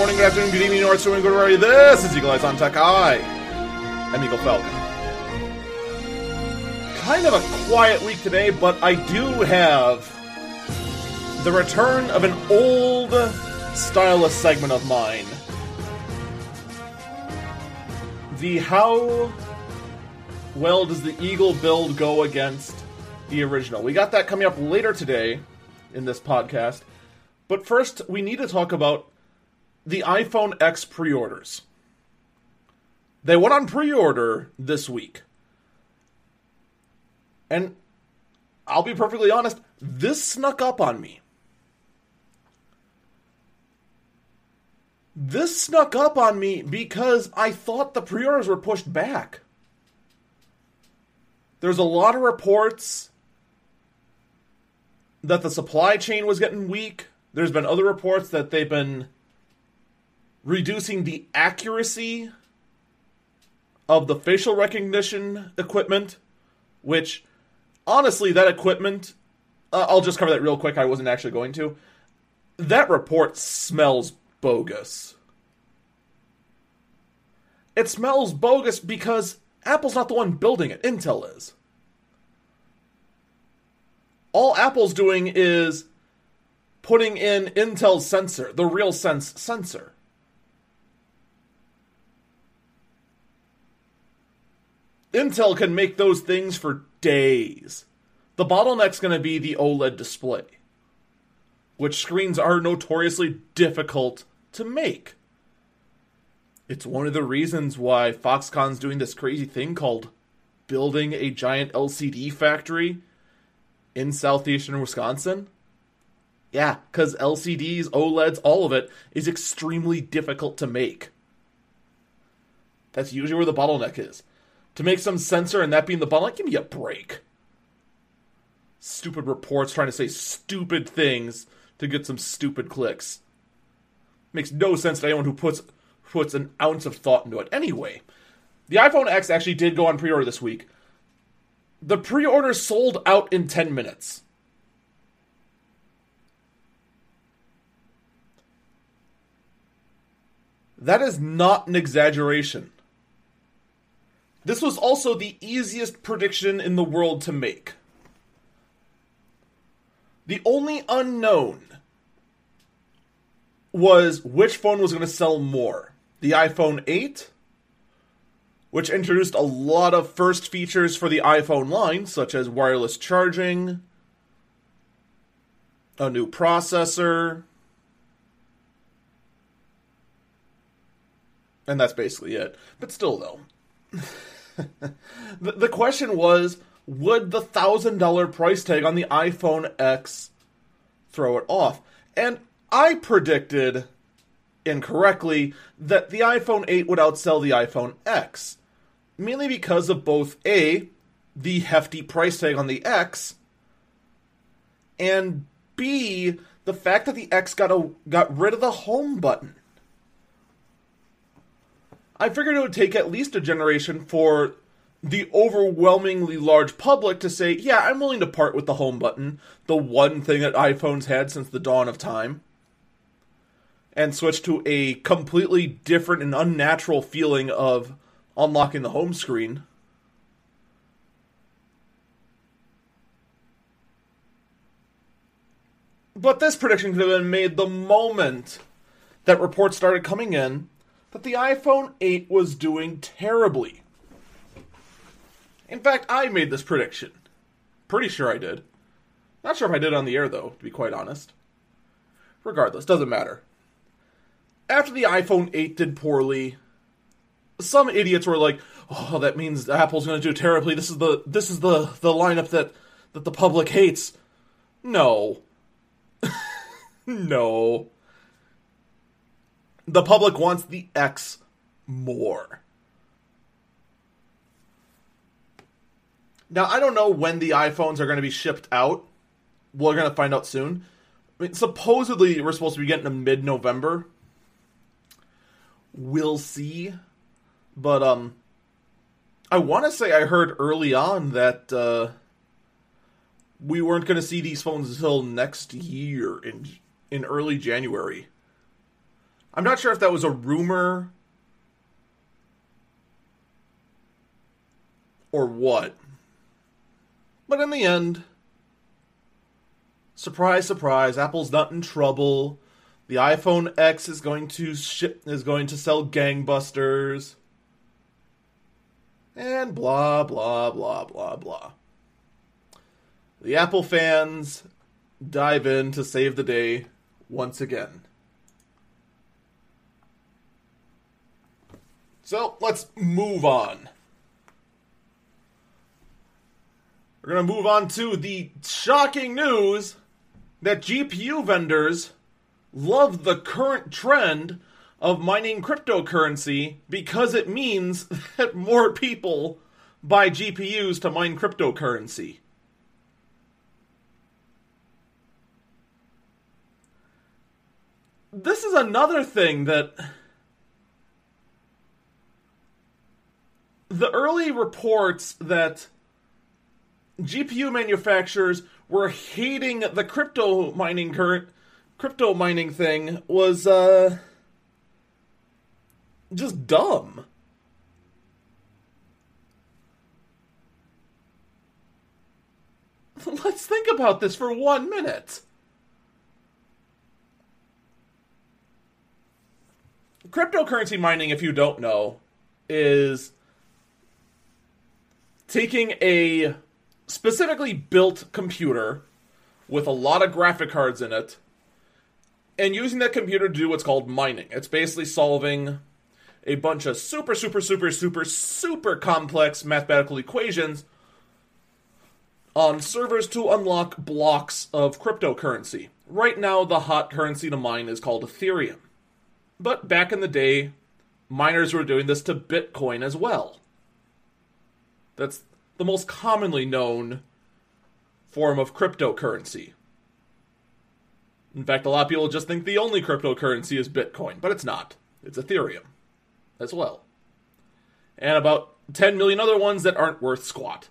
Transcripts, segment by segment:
Morning, good afternoon, good evening, North Doing good already. This is Eagle Eyes on Tech. I am Eagle Falcon. Kind of a quiet week today, but I do have the return of an old stylus segment of mine. The how well does the Eagle build go against the original? We got that coming up later today in this podcast. But first, we need to talk about the iPhone X pre orders. They went on pre order this week. And I'll be perfectly honest, this snuck up on me. This snuck up on me because I thought the pre orders were pushed back. There's a lot of reports that the supply chain was getting weak. There's been other reports that they've been reducing the accuracy of the facial recognition equipment, which honestly, that equipment, uh, I'll just cover that real quick. I wasn't actually going to. That report smells bogus. It smells bogus because Apple's not the one building it, Intel is. All Apple's doing is putting in Intel's sensor, the RealSense sensor. Intel can make those things for days. The bottleneck's going to be the OLED display, which screens are notoriously difficult to make. It's one of the reasons why Foxconn's doing this crazy thing called building a giant LCD factory in southeastern Wisconsin. Yeah, because LCDs, OLEDs, all of it is extremely difficult to make. That's usually where the bottleneck is to make some sensor and that being the bottleneck, give me a break. Stupid reports trying to say stupid things to get some stupid clicks. Makes no sense to anyone who puts puts an ounce of thought into it. Anyway, the iPhone X actually did go on pre-order this week. The pre-order sold out in 10 minutes. That is not an exaggeration. This was also the easiest prediction in the world to make. The only unknown was which phone was going to sell more. The iPhone 8, which introduced a lot of first features for the iPhone line, such as wireless charging, a new processor, and that's basically it. But still, though. the, question was would the $1,000 price tag on the iPhone X throw it off? And I predicted incorrectly that the iPhone 8 would outsell the iPhone X, mainly because of both A, the hefty price tag on the X, and B, the fact that the X got a, got rid of the home button. I figured it would take at least a generation for the overwhelmingly large public to say, yeah, I'm willing to part with the home button, the one thing that iPhones had since the dawn of time, and switch to a completely different and unnatural feeling of unlocking the home screen. But this prediction could have been made the moment that reports started coming in that the iPhone 8 was doing terribly. In fact, I made this prediction. Pretty sure I did. Not sure if I did on the air, though, to be quite honest. Regardless, doesn't matter. After the iPhone 8 did poorly, some idiots were like, "Oh, that means Apple's going to do terribly. This is the this is the the lineup that that the public hates." No. no the public wants the X more. Now, I don't know when the iPhones are going to be shipped out. We're going to find out soon. I mean, supposedly, we're supposed to be getting them mid November. We'll see. But, um, I want to say I heard early on that, uh, we weren't going to see these phones until next year in in early January. I'm not sure if that was a rumor or what. But in the end, surprise, surprise, Apple's not in trouble. The iPhone X is going to ship is going to sell gangbusters. And blah blah blah blah blah. The Apple fans dive in to save the day once again. So let's move on. We're going to move on to the shocking news that GPU vendors love the current trend of mining cryptocurrency because it means that more people buy GPUs to mine cryptocurrency. This is another thing that the early reports that GPU manufacturers were hating the crypto mining current crypto mining thing was uh just dumb. Let's think about this for one minute. Cryptocurrency mining, if you don't know, is taking a specifically built computer with a lot of graphic cards in it and using that computer to do what's called mining. It's basically solving a bunch of super, super, super, super, super complex mathematical equations on servers to unlock blocks of cryptocurrency. Right now, the hot currency to mine is called Ethereum. But back in the day, miners were doing this to Bitcoin as well. That's the most commonly known form of cryptocurrency. In fact, a lot of people just think the only cryptocurrency is Bitcoin, but it's not. It's Ethereum as well. And about 10 million other ones that aren't worth squat.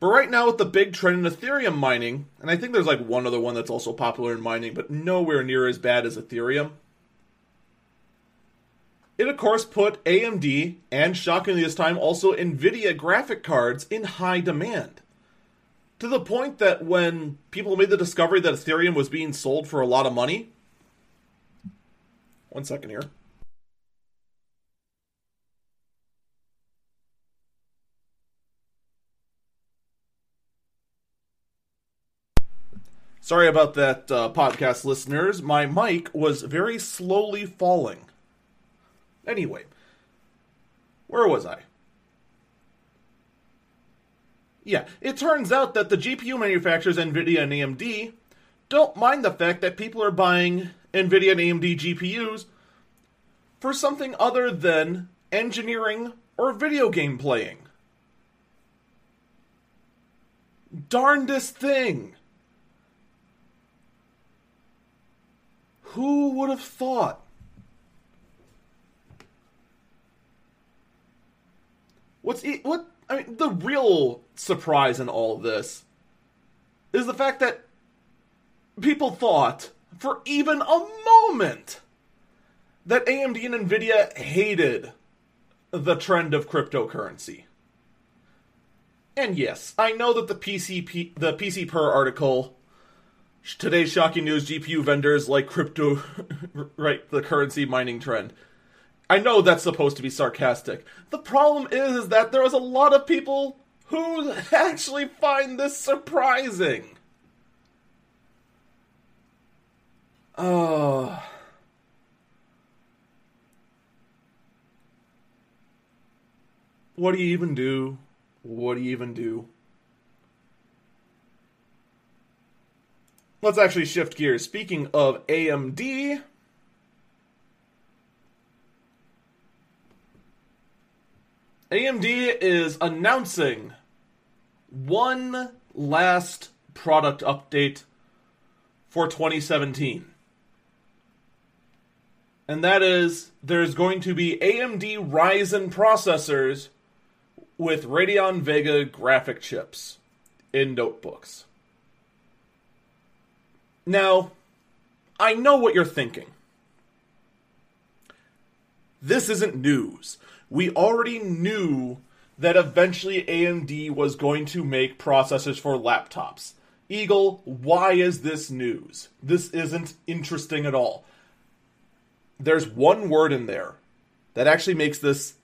But right now, with the big trend in Ethereum mining, and I think there's like one other one that's also popular in mining, but nowhere near as bad as Ethereum. It, of course, put AMD and, shockingly this time, also NVIDIA graphic cards in high demand. To the point that when people made the discovery that Ethereum was being sold for a lot of money. One second here. Sorry about that, uh, podcast listeners. My mic was very slowly falling. Anyway, where was I? Yeah, it turns out that the GPU manufacturers NVIDIA and AMD don't mind the fact that people are buying NVIDIA and AMD GPUs for something other than engineering or video game playing. Darndest thing! Who would have thought? What's what? I mean, the real surprise in all of this is the fact that people thought for even a moment that AMD and Nvidia hated the trend of cryptocurrency. And yes, I know that the PC the PC Per article today's shocking news GPU vendors like crypto right the currency mining trend. I know that's supposed to be sarcastic. The problem is, that there is a lot of people who actually find this surprising. Oh. What do you even do? What do you even do? Let's actually shift gears. Speaking of AMD, AMD is announcing one last product update for 2017. And that is there's going to be AMD Ryzen processors with Radeon Vega graphic chips in notebooks. Now, I know what you're thinking. This isn't news. We already knew that eventually AMD was going to make processors for laptops. Eagle, why is this news? This isn't interesting at all. There's one word in there that actually makes this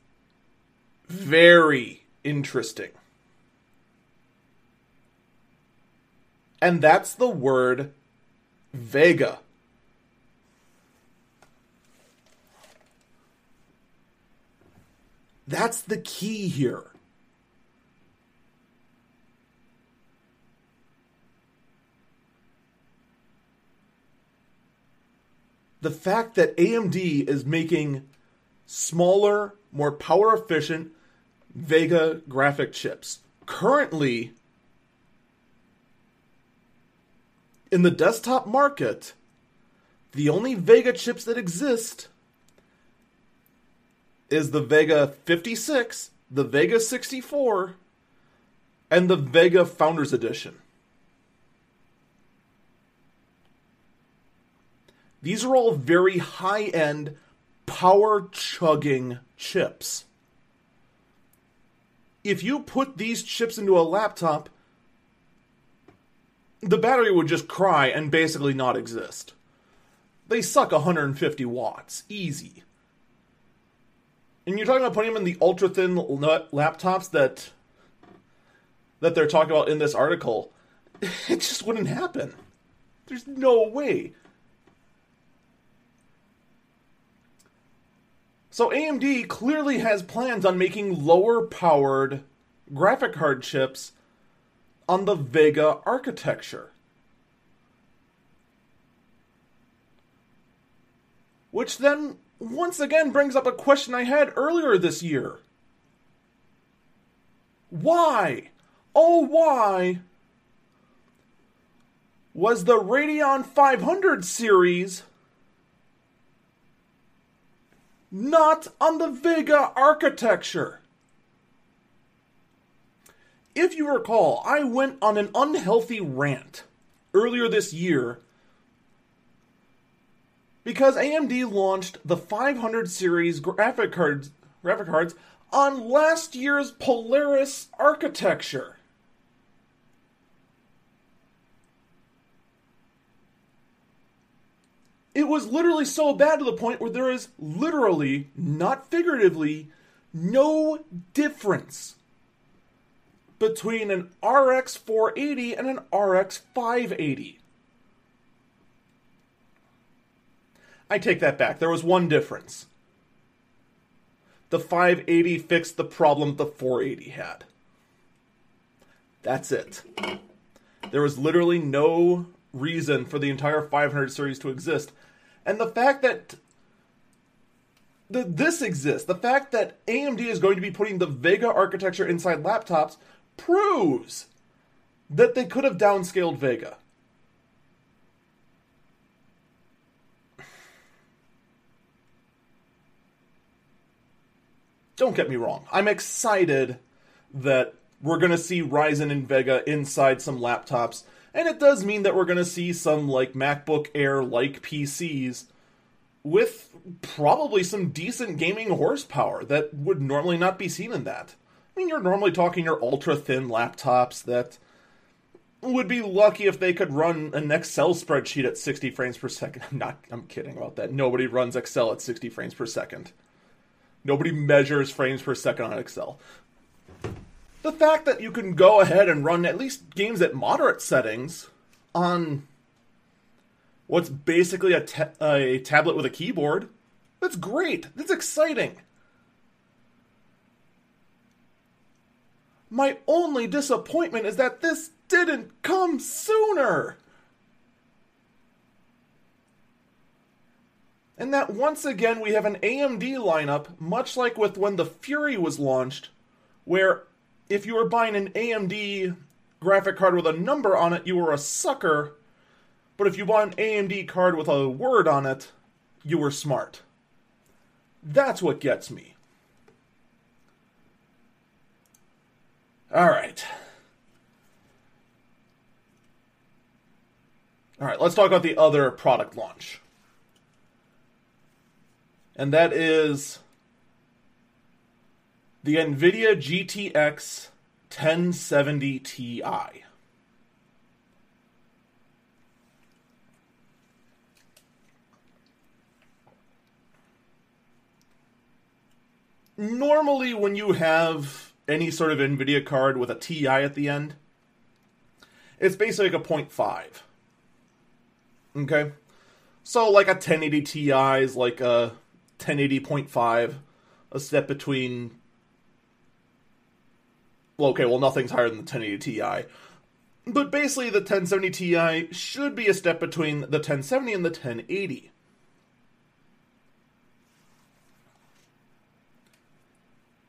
very interesting. And that's the word Vega. That's the key here. The fact that AMD is making smaller, more power efficient Vega graphic chips. Currently, in the desktop market, the only Vega chips that exist is the Vega 56, the Vega 64, and the Vega Founders Edition. These are all very high end, power chugging chips. If you put these chips into a laptop, the battery would just cry and basically not exist. They suck 150 watts, easy. And you're talking about putting them in the ultra thin laptops that that they're talking about in this article. It just wouldn't happen. There's no way. So AMD clearly has plans on making lower powered graphic card chips on the Vega architecture. Which then once again brings up a question I had earlier this year. Why? Oh, why? Was the Radeon 500 series not on the Vega architecture? If you recall, I went on an unhealthy rant earlier this year because AMD launched the 500 series graphic cards, graphic cards on last year's Polaris architecture. It was literally so bad to the point where there is literally, not figuratively, no difference between an RX 480 and an RX 580. I take that back. There was one difference. The 580 fixed the problem the 480 had. That's it. There was literally no reason for the entire 500 series to exist. And the fact that the, this exists, the fact that AMD is going to be putting the Vega architecture inside laptops proves that they could have downscaled Vega. Don't get me wrong. I'm excited that we're going to see Ryzen and Vega inside some laptops, and it does mean that we're going to see some like MacBook Air like PCs with probably some decent gaming horsepower that would normally not be seen in that. I mean, you're normally talking your ultra thin laptops that would be lucky if they could run an Excel spreadsheet at 60 frames per second. I'm not, I'm kidding about that. Nobody runs Excel at 60 frames per second. Nobody measures frames per second on Excel. The fact that you can go ahead and run at least games at moderate settings on what's basically a, ta- a tablet with a keyboard, that's great. That's exciting. My only disappointment is that this didn't come sooner. And that once again we have an AMD lineup, much like with when the Fury was launched, where if you were buying an AMD graphic card with a number on it, you were a sucker, but if you bought an AMD card with a word on it, you were smart. That's what gets me. All right. All right, let's talk about the other product launch. And that is the NVIDIA GTX 1070 Ti. Normally, when you have any sort of NVIDIA card with a TI at the end, it's basically like a 0.5. Okay? So, like a 1080 Ti is like a 1080.5, a step between. Well, okay, well, nothing's higher than the 1080 Ti. But basically, the 1070 Ti should be a step between the 1070 and the 1080.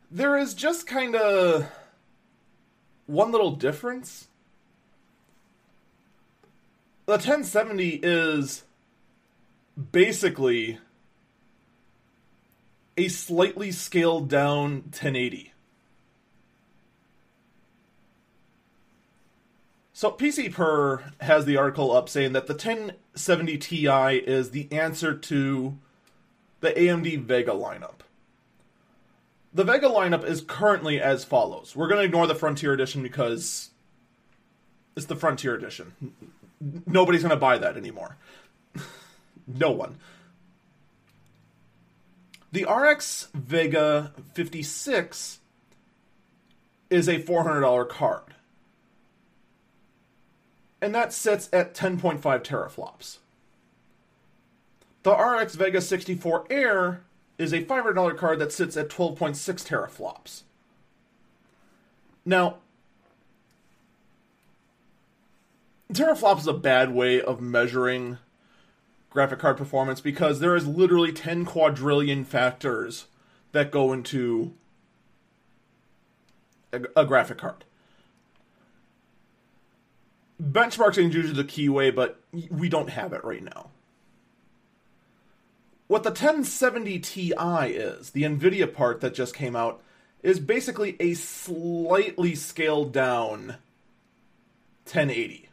There is just kind of one little difference. The 1070 is basically a slightly scaled down 1080. So PC Per has the article up saying that the 1070 Ti is the answer to the AMD Vega lineup. The Vega lineup is currently as follows. We're going to ignore the Frontier Edition because it's the Frontier Edition. Nobody's going to buy that anymore. no one. The RX Vega 56 is a $400 card. And that sits at 10.5 teraflops. The RX Vega 64 Air is a $500 card that sits at 12.6 teraflops. Now, teraflops is a bad way of measuring graphic card performance because there is literally 10 quadrillion factors that go into a, a graphic card. Benchmarking is usually the key way, but we don't have it right now. What the 1070 Ti is, the NVIDIA part that just came out, is basically a slightly scaled down 1080.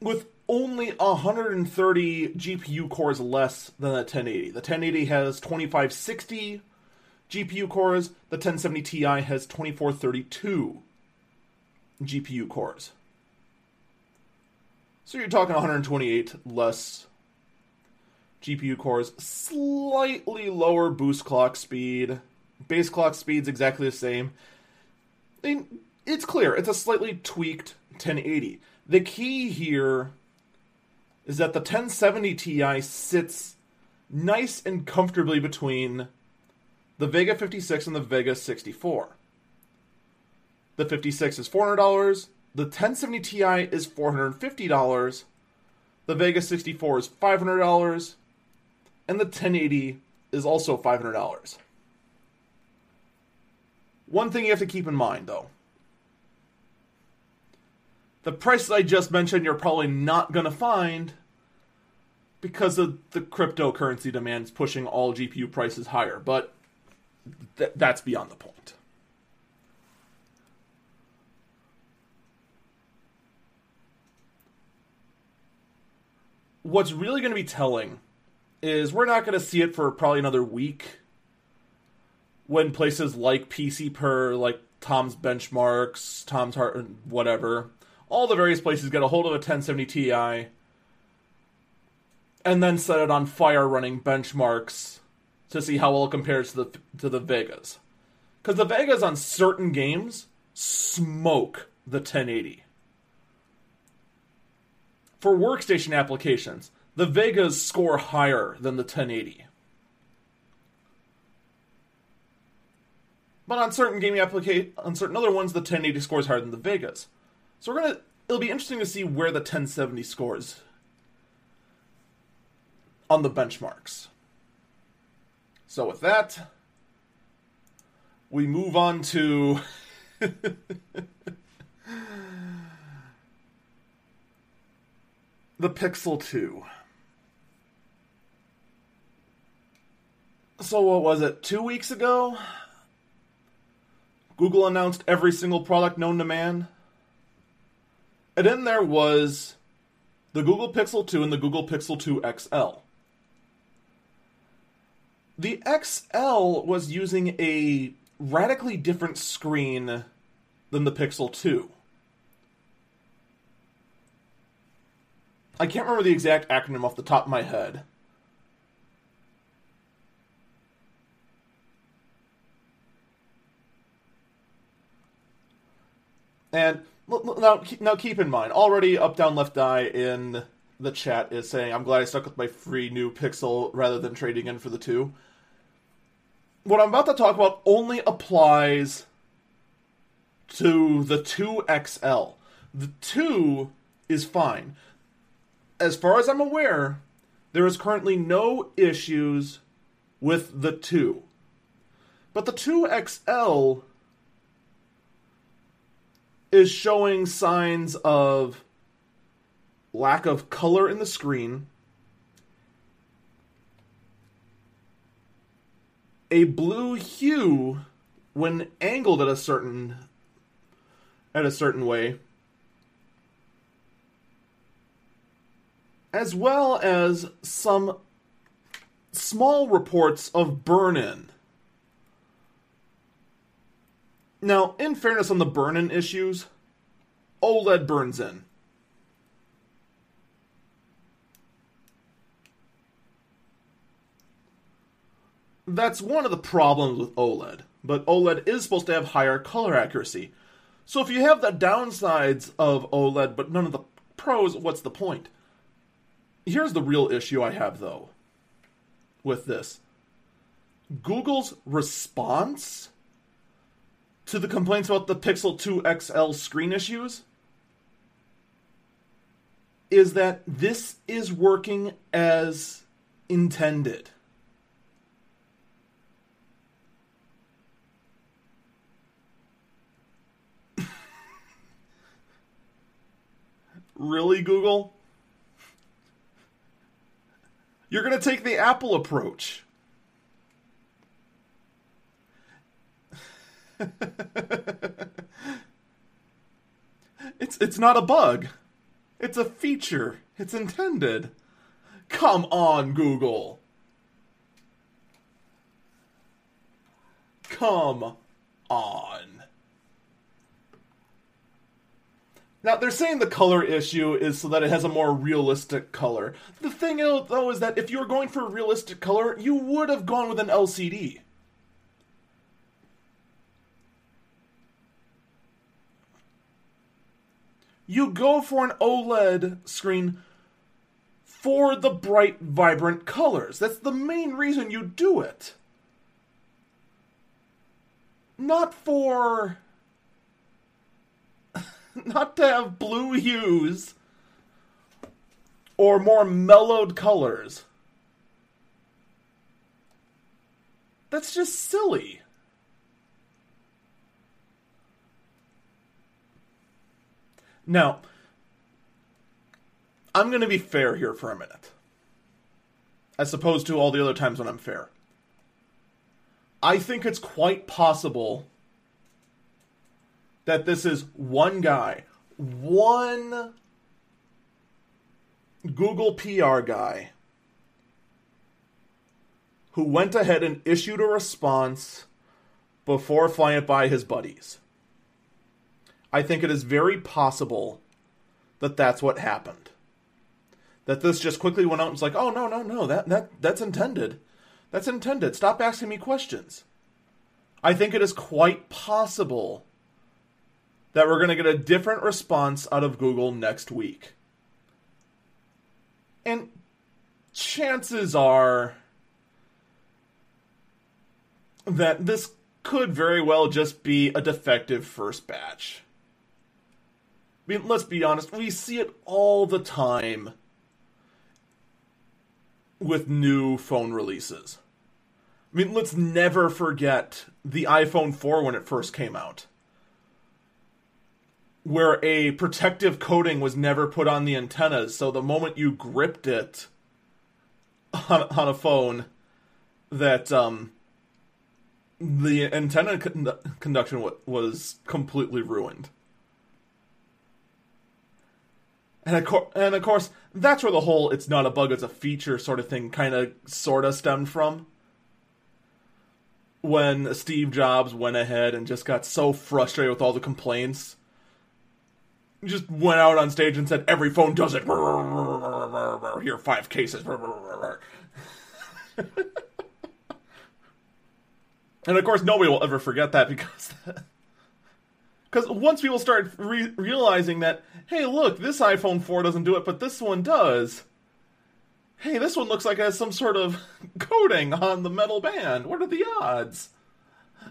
With only 130 GPU cores less than the 1080. The 1080 has 2560 GPU cores, the 1070 Ti has 2432 GPU cores. So you're talking 128 less GPU cores, slightly lower boost clock speed. Base clock speed's exactly the same. It's clear, it's a slightly tweaked 1080. The key here is that the 1070 Ti sits nice and comfortably between the Vega 56 and the Vega 64. The 56 is $400, the 1070 Ti is $450. The Vega 64 is $500. And the 1080 is also $500. One thing you have to keep in mind, though the prices I just mentioned, you're probably not going to find because of the cryptocurrency demands pushing all GPU prices higher. But th- that's beyond the point. what's really going to be telling is we're not going to see it for probably another week when places like PC Per, like Tom's Benchmarks, Tom's Heart, whatever, all the various places get a hold of a 1070 Ti and then set it on fire running benchmarks to see how well it compares to the to the Vegas. Because the Vegas on certain games smoke the 1080 for workstation applications, the Vegas score higher than the 1080. But on certain gaming applications, on certain other ones, the 1080 scores higher than the Vegas. So we're gonna. It'll be interesting to see where the 1070 scores on the benchmarks. So with that, we move on to the Pixel 2. So, what was it, two weeks ago? Google announced every single product known to man. And then there was the Google Pixel 2 and the Google Pixel 2 XL. The XL was using a radically different screen than the Pixel 2. I can't remember the exact acronym off the top of my head. And now, now keep in mind, already up, down, left eye in the chat is saying, I'm glad I stuck with my free new Pixel rather than trading in for the 2. What I'm about to talk about only applies to the 2XL. The 2 is fine. As far as I'm aware, there is currently no issues with the 2. But the 2XL is showing signs of lack of color in the screen, a blue hue when angled at a certain at a certain way, as well as some small reports of burn-in. Now, in fairness on the burn-in issues, OLED burns in. That's one of the problems with OLED, but OLED is supposed to have higher color accuracy. So if you have the downsides of OLED but none of the pros, what's the point? Here's the real issue I have though with this. Google's response to the complaints about the Pixel 2 XL screen issues is that this is working as intended. really, Google? You're going to take the Apple approach. it's it's not a bug. It's a feature. It's intended. Come on, Google. Come on. Now, they're saying the color issue is so that it has a more realistic color. The thing, though, is that if you were going for a realistic color, you would have gone with an LCD. You go for an OLED screen for the bright, vibrant colors. That's the main reason you do it. Not for. Not to have blue hues or more mellowed colors. That's just silly. Now, I'm going to be fair here for a minute, as opposed to all the other times when I'm fair. I think it's quite possible that this is one guy, one Google PR guy who went ahead and issued a response before flying it by his buddies. I think it is very possible that that's what happened. That this just quickly went out and was like, "Oh no, no, no, that that that's intended. That's intended. Stop asking me questions." I think it is quite possible that we're going to get a different response out of Google next week. And chances are that this could very well just be a defective first batch. I mean, let's be honest, we see it all the time with new phone releases. I mean, let's never forget the iPhone 4 when it first came out. Where a protective coating was never put on the antennas, so the moment you gripped it on, on a phone, that um, the antenna con- conduction was completely ruined. And of, co- and of course, that's where the whole it's not a bug, it's a feature sort of thing kind of sort of stemmed from. When Steve Jobs went ahead and just got so frustrated with all the complaints, just went out on stage and said, Every phone does it. Here are five cases. and of course, nobody will ever forget that because. Because once people start re- realizing that, hey, look, this iPhone 4 doesn't do it, but this one does. Hey, this one looks like it has some sort of coating on the metal band. What are the odds?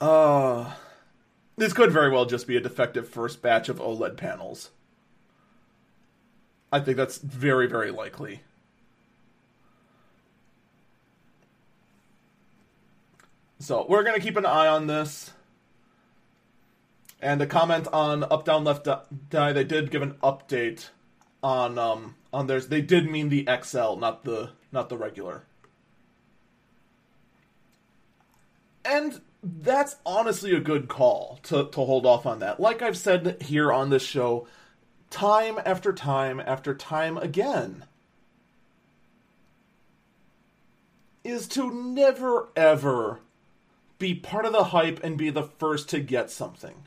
Uh, this could very well just be a defective first batch of OLED panels. I think that's very, very likely. So we're gonna keep an eye on this. And a comment on up down left die, they did give an update on um on theirs. They did mean the XL, not the not the regular. And that's honestly a good call to, to hold off on that. Like I've said here on this show, time after time after time again, is to never ever be part of the hype and be the first to get something.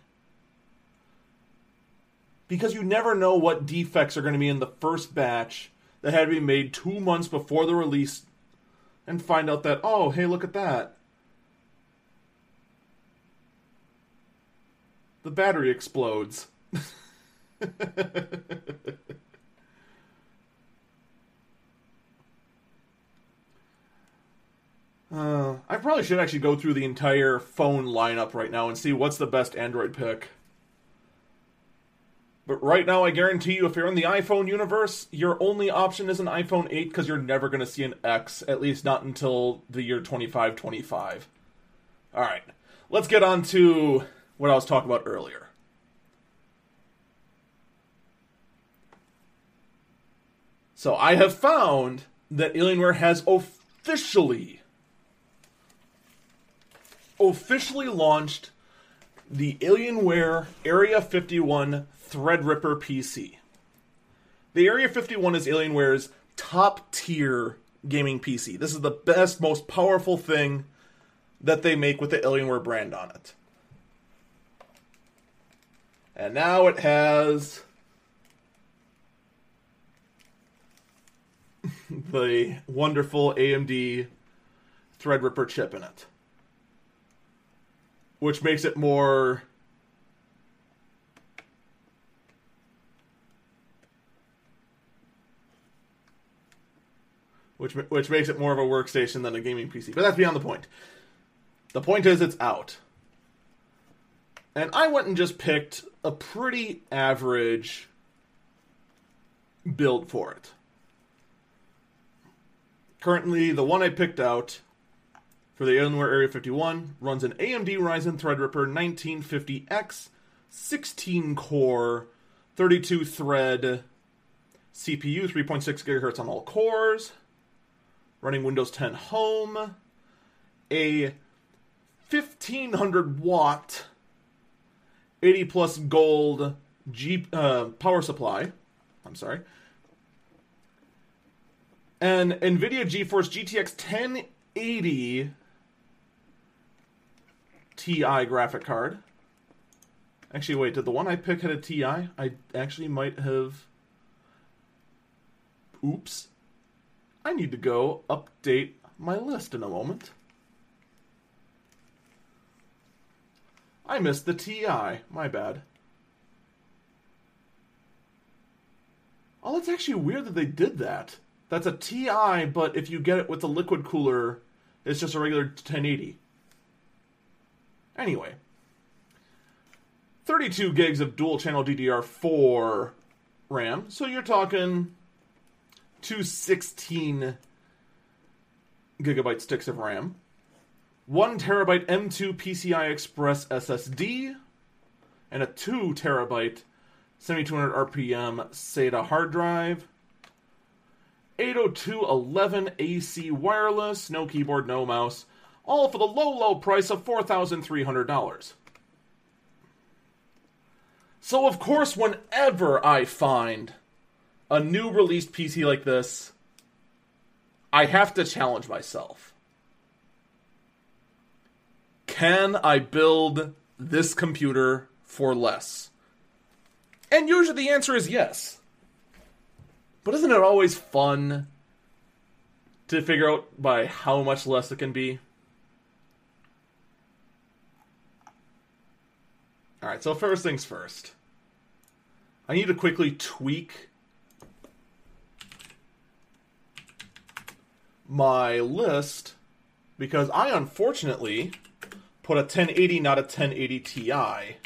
Because you never know what defects are going to be in the first batch that had to be made two months before the release and find out that, oh, hey, look at that. The battery explodes. Uh, I probably should actually go through the entire phone lineup right now and see what's the best Android pick. But right now, I guarantee you, if you're in the iPhone universe, your only option is an iPhone 8 because you're never going to see an X, at least not until the year 2525. All right, let's get on to what I was talking about earlier. So I have found that Alienware has officially officially launched the Alienware Area 51 Threadripper PC. The Area 51 is Alienware's top tier gaming PC. This is the best, most powerful thing that they make with the Alienware brand on it. And now it has the wonderful AMD Threadripper chip in it which makes it more which which makes it more of a workstation than a gaming PC. But that's beyond the point. The point is it's out. And I went and just picked a pretty average build for it. Currently, the one I picked out for the Alienware Area 51 runs an AMD Ryzen Threadripper 1950X 16 core 32 thread CPU 3.6 gigahertz on all cores running Windows 10 Home a 1500 watt 80 plus gold uh, power supply I'm sorry an NVIDIA GeForce GTX 1080 Ti graphic card. Actually, wait, did the one I pick had a Ti? I actually might have. Oops. I need to go update my list in a moment. I missed the TI. My bad. Oh, that's actually weird that they did that. That's a TI, but if you get it with the liquid cooler, it's just a regular 1080. Anyway, 32 gigs of dual channel DDR4 RAM. So you're talking 216 gigabyte sticks of RAM. 1 terabyte M2 PCI Express SSD. And a 2 terabyte 7200 RPM SATA hard drive. 802.11 AC wireless, no keyboard, no mouse, all for the low, low price of $4,300. So, of course, whenever I find a new released PC like this, I have to challenge myself. Can I build this computer for less? And usually the answer is yes. But isn't it always fun to figure out by how much less it can be? Alright, so first things first. I need to quickly tweak my list because I unfortunately put a 1080, not a 1080 Ti.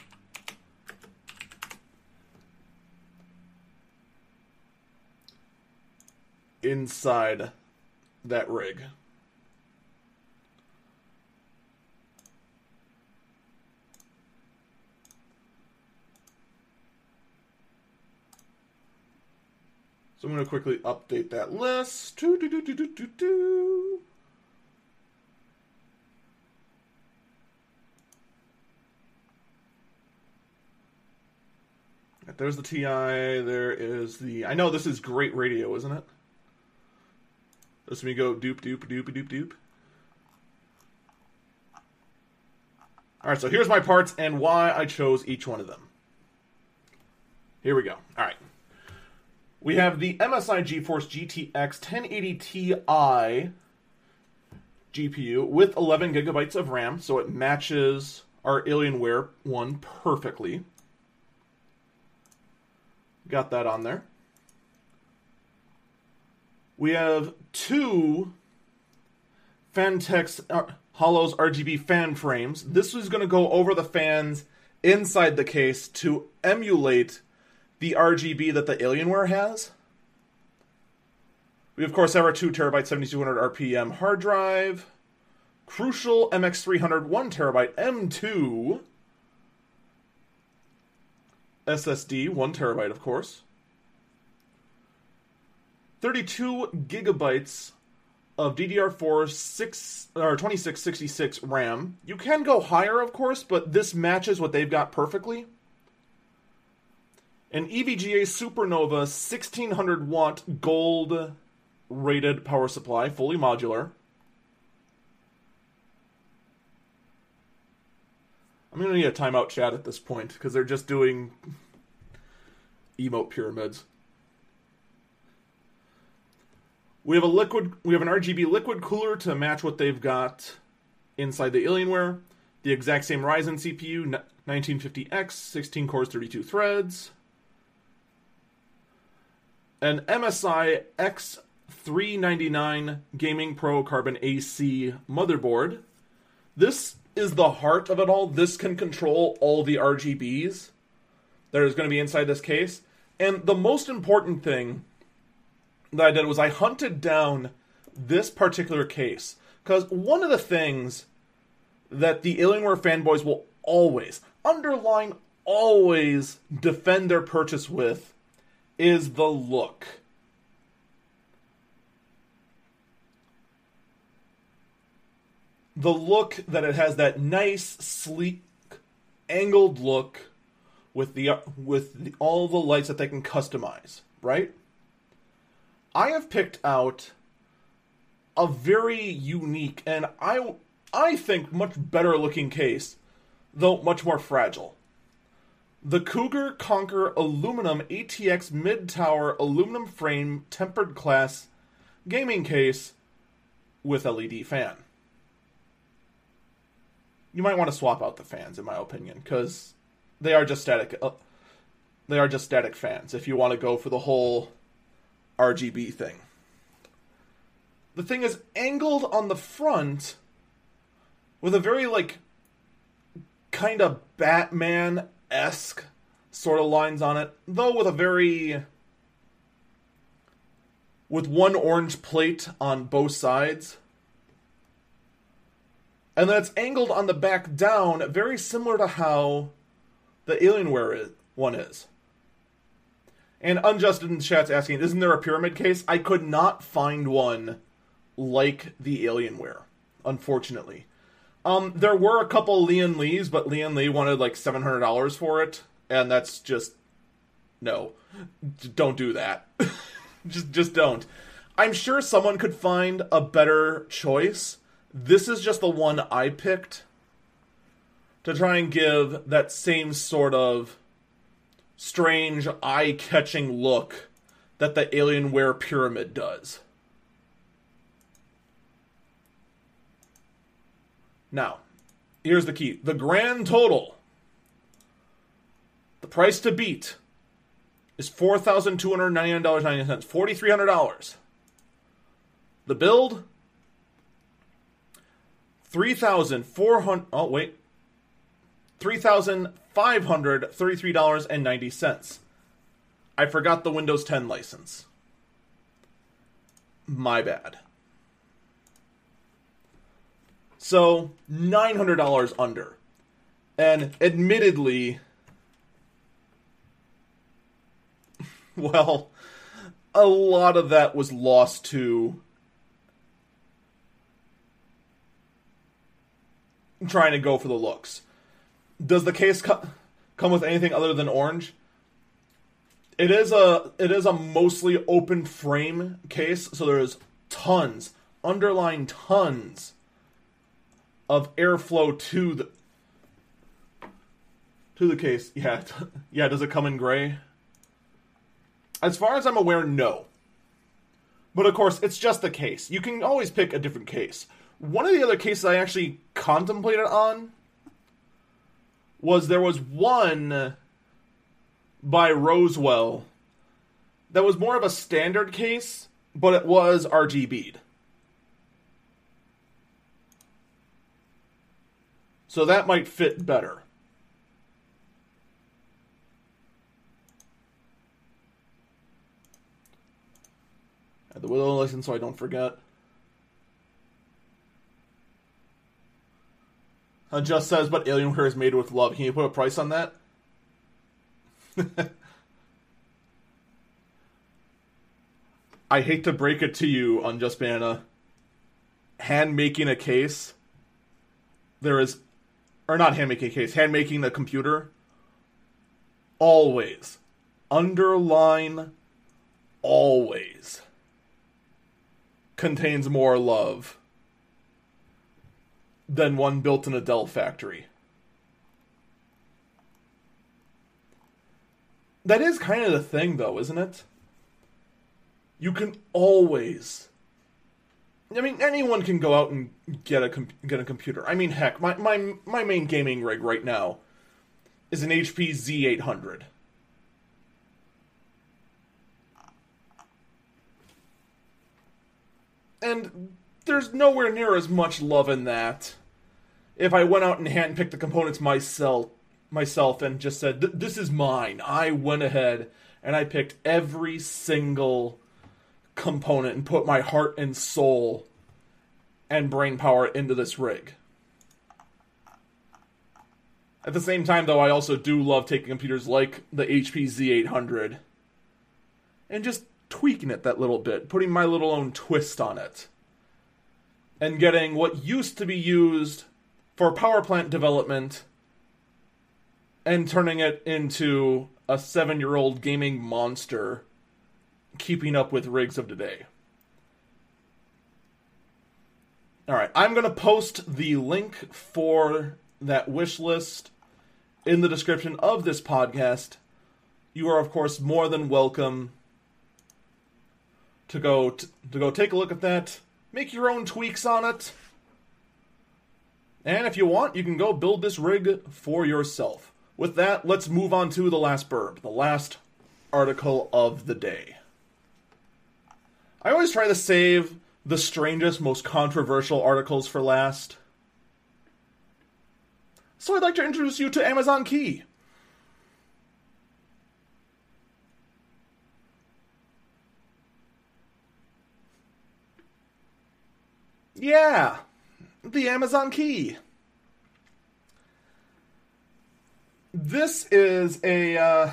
inside that rig. So I'm going to quickly update that list. There's the TI. There is the. I know this is great radio, isn't it? Listen me go doop doop doop doop doop. All right, so here's my parts and why I chose each one of them. Here we go. All right. We have the MSI GeForce GTX 1080 Ti GPU with 11 gigabytes of RAM, so it matches our Alienware one perfectly. Got that on there. We have two uh, Halos RGB fan frames. This is going to go over the fans inside the case to emulate the RGB that the Alienware has. We, of course, have our 2 terabyte 7200 RPM hard drive, Crucial MX300 1 terabyte M2 SSD, 1 terabyte, of course. 32 gigabytes of DDR4 6 or 2666 RAM. You can go higher, of course, but this matches what they've got perfectly an EVGA Supernova 1600 watt gold rated power supply, fully modular. I'm gonna need a timeout chat at this point because they're just doing emote pyramids. We have a liquid we have an RGB liquid cooler to match what they've got inside the Alienware. The exact same Ryzen CPU, 1950X, 16 cores, 32 threads an MSI X399 Gaming Pro Carbon AC motherboard. This is the heart of it all. This can control all the RGBs that is going to be inside this case. And the most important thing that I did was I hunted down this particular case. Because one of the things that the Alienware fanboys will always, underline always, defend their purchase with is the look. The look that it has that nice, sleek, angled look with the with the, all the lights that they can customize, right? I have picked out a very unique and I I think much better looking case, though much more fragile the Cougar Conquer aluminum ATX mid tower aluminum frame tempered glass gaming case with LED fan. You might want to swap out the fans, in my opinion, because they are just static. Uh, they are just static fans. If you want to go for the whole RGB thing, the thing is angled on the front with a very like kind of Batman esque sort of lines on it, though with a very with one orange plate on both sides. And then it's angled on the back down, very similar to how the Alienware is, one is. And Unjusted in the chat's asking, isn't there a pyramid case? I could not find one like the Alienware, unfortunately. Um, there were a couple Lian Li's, but Lian Li wanted like seven hundred dollars for it, and that's just no. Don't do that. just just don't. I'm sure someone could find a better choice. This is just the one I picked to try and give that same sort of strange, eye catching look that the Alienware pyramid does. Now, here's the key the grand total, the price to beat, is $4,299.90, $4,300. The build, 3400 Oh, wait. $3,533.90. I forgot the Windows 10 license. My bad. So, $900 under. And admittedly, well, a lot of that was lost to trying to go for the looks. Does the case co- come with anything other than orange? It is a it is a mostly open frame case, so there's tons, underlying tons of airflow to the to the case. Yeah, yeah. Does it come in gray? As far as I'm aware, no. But of course, it's just the case. You can always pick a different case. One of the other cases I actually contemplated on was there was one by Rosewill that was more of a standard case, but it was RGB'd. So that might fit better. Add the Willow license so I don't forget. Uh, just says, but Alienware is made with love. Can you put a price on that? I hate to break it to you, Unjust Banana. Hand making a case, there is, or not hand making case, hand making a computer, always, underline, always, contains more love than one built in a Dell factory. That is kind of the thing, though, isn't it? You can always. I mean, anyone can go out and get a com- get a computer. I mean, heck, my, my my main gaming rig right now is an HP Z800. And there's nowhere near as much love in that. If I went out and handpicked the components myself, myself, and just said, "This is mine," I went ahead and I picked every single component and put my heart and soul and brain power into this rig. At the same time, though, I also do love taking computers like the HP Z800 and just tweaking it that little bit, putting my little own twist on it and getting what used to be used for power plant development and turning it into a seven year old gaming monster keeping up with rigs of today. All right, I'm going to post the link for that wish list in the description of this podcast. You are, of course, more than welcome to go t- to go take a look at that Make your own tweaks on it. And if you want, you can go build this rig for yourself. With that, let's move on to the last burb, the last article of the day. I always try to save the strangest, most controversial articles for last. So I'd like to introduce you to Amazon Key. Yeah, the Amazon key. This is a uh,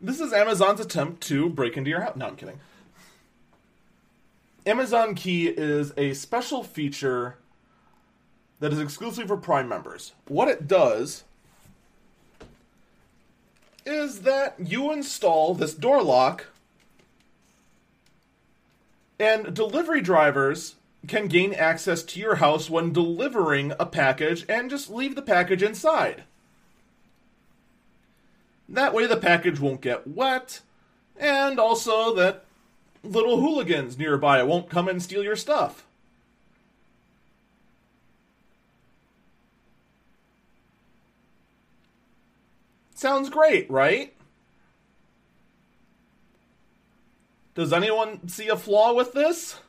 this is Amazon's attempt to break into your house. No, I'm kidding. Amazon Key is a special feature that is exclusive for Prime members. What it does is that you install this door lock, and delivery drivers can gain access to your house when delivering a package and just leave the package inside. That way, the package won't get wet, and also that little hooligans nearby won't come and steal your stuff. Sounds great, right? Does anyone see a flaw with this?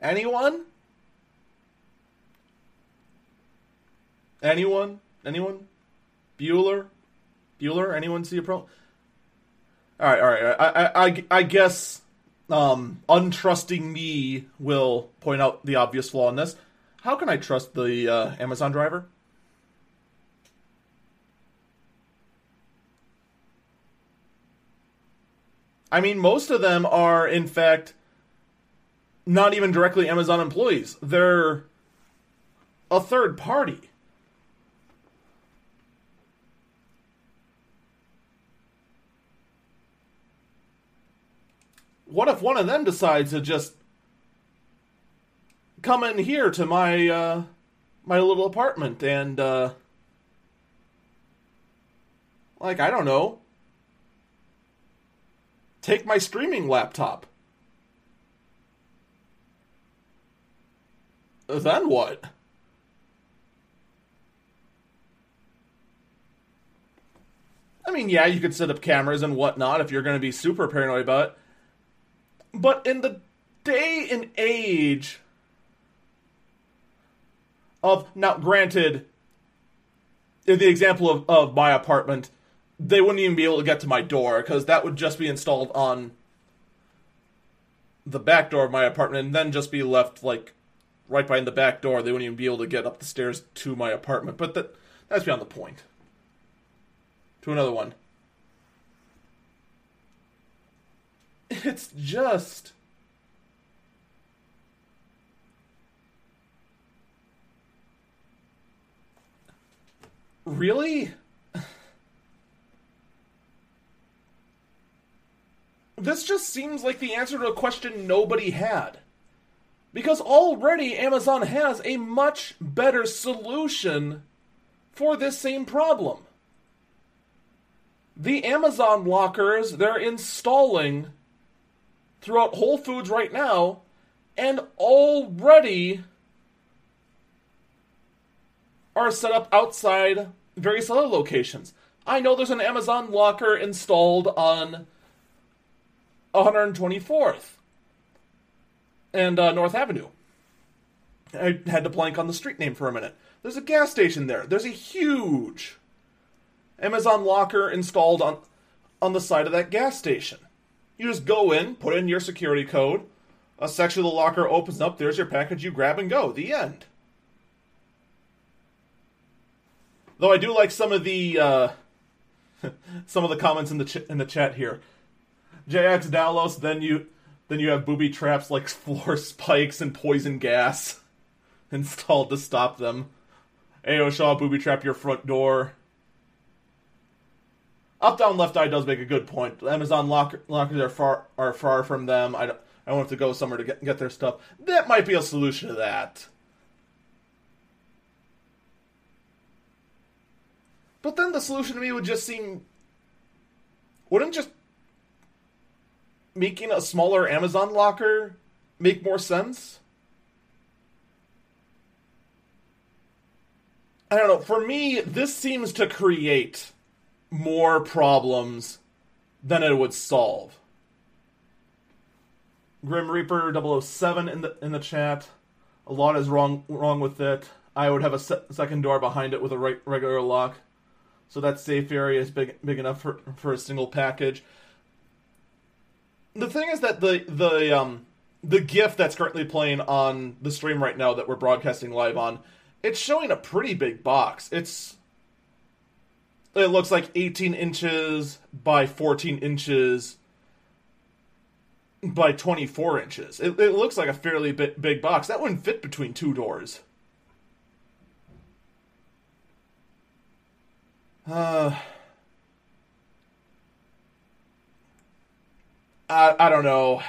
Anyone? Anyone? Anyone? Bueller? Bueller? Anyone see a problem? All right, all right. I, I, I guess um, untrusting me will point out the obvious flaw in this. How can I trust the uh, Amazon driver? I mean, most of them are, in fact, not even directly Amazon employees. They're a third party. What if one of them decides to just come in here to my uh, my little apartment and uh, like I don't know, take my streaming laptop. Then what? I mean, yeah, you could set up cameras and whatnot if you're going to be super paranoid about it. But in the day and age of, now granted, in the example of, of my apartment, they wouldn't even be able to get to my door because that would just be installed on the back door of my apartment and then just be left like right behind the back door. They wouldn't even be able to get up the stairs to my apartment. But that that's beyond the point. To another one. It's just Really? This just seems like the answer to a question nobody had. Because already Amazon has a much better solution for this same problem. The Amazon lockers they're installing throughout Whole Foods right now and already are set up outside various other locations. I know there's an Amazon locker installed on 124th and uh, North Avenue. I had to blank on the street name for a minute. There's a gas station there. There's a huge Amazon locker installed on on the side of that gas station. You just go in, put in your security code, a section of the locker opens up, there's your package, you grab and go. The end. Though I do like some of the uh, some of the comments in the ch- in the chat here. JX Dalos, then you then you have booby traps like floor spikes and poison gas installed to stop them. AO Shaw booby trap your front door. Up down left eye does make a good point. Amazon locker, lockers are far are far from them. I don't, I don't have to go somewhere to get get their stuff. That might be a solution to that. But then the solution to me would just seem wouldn't just making a smaller Amazon locker make more sense? I don't know. For me, this seems to create more problems than it would solve. Grim Reaper 007 in the in the chat. A lot is wrong wrong with it. I would have a se- second door behind it with a re- regular lock, so that safe area is big big enough for for a single package the thing is that the the um the GIF that's currently playing on the stream right now that we're broadcasting live on, it's showing a pretty big box. It's it looks like 18 inches by 14 inches by 24 inches. It, it looks like a fairly big, big box. That wouldn't fit between two doors. Uh, I, I don't know.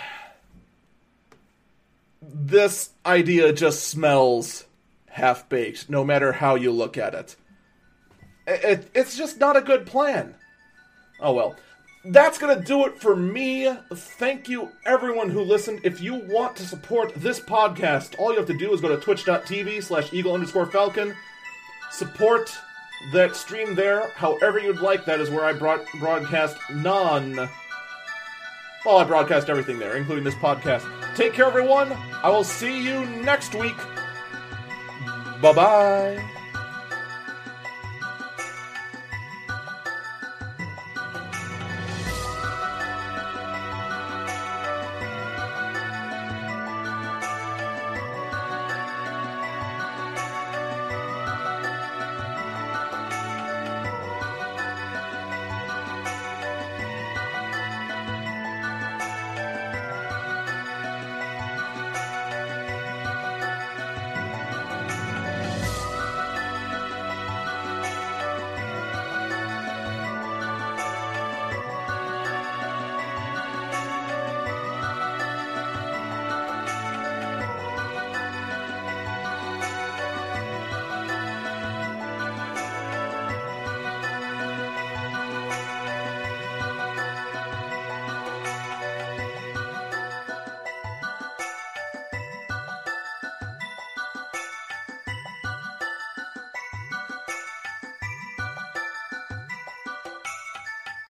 This idea just smells half baked, no matter how you look at it. It, it. It's just not a good plan. Oh well. That's gonna do it for me. Thank you, everyone who listened. If you want to support this podcast, all you have to do is go to twitch.tv slash eagle underscore falcon. Support that stream there however you'd like. That is where I broad- broadcast non. Well, I broadcast everything there, including this podcast. Take care, everyone. I will see you next week. Bye bye.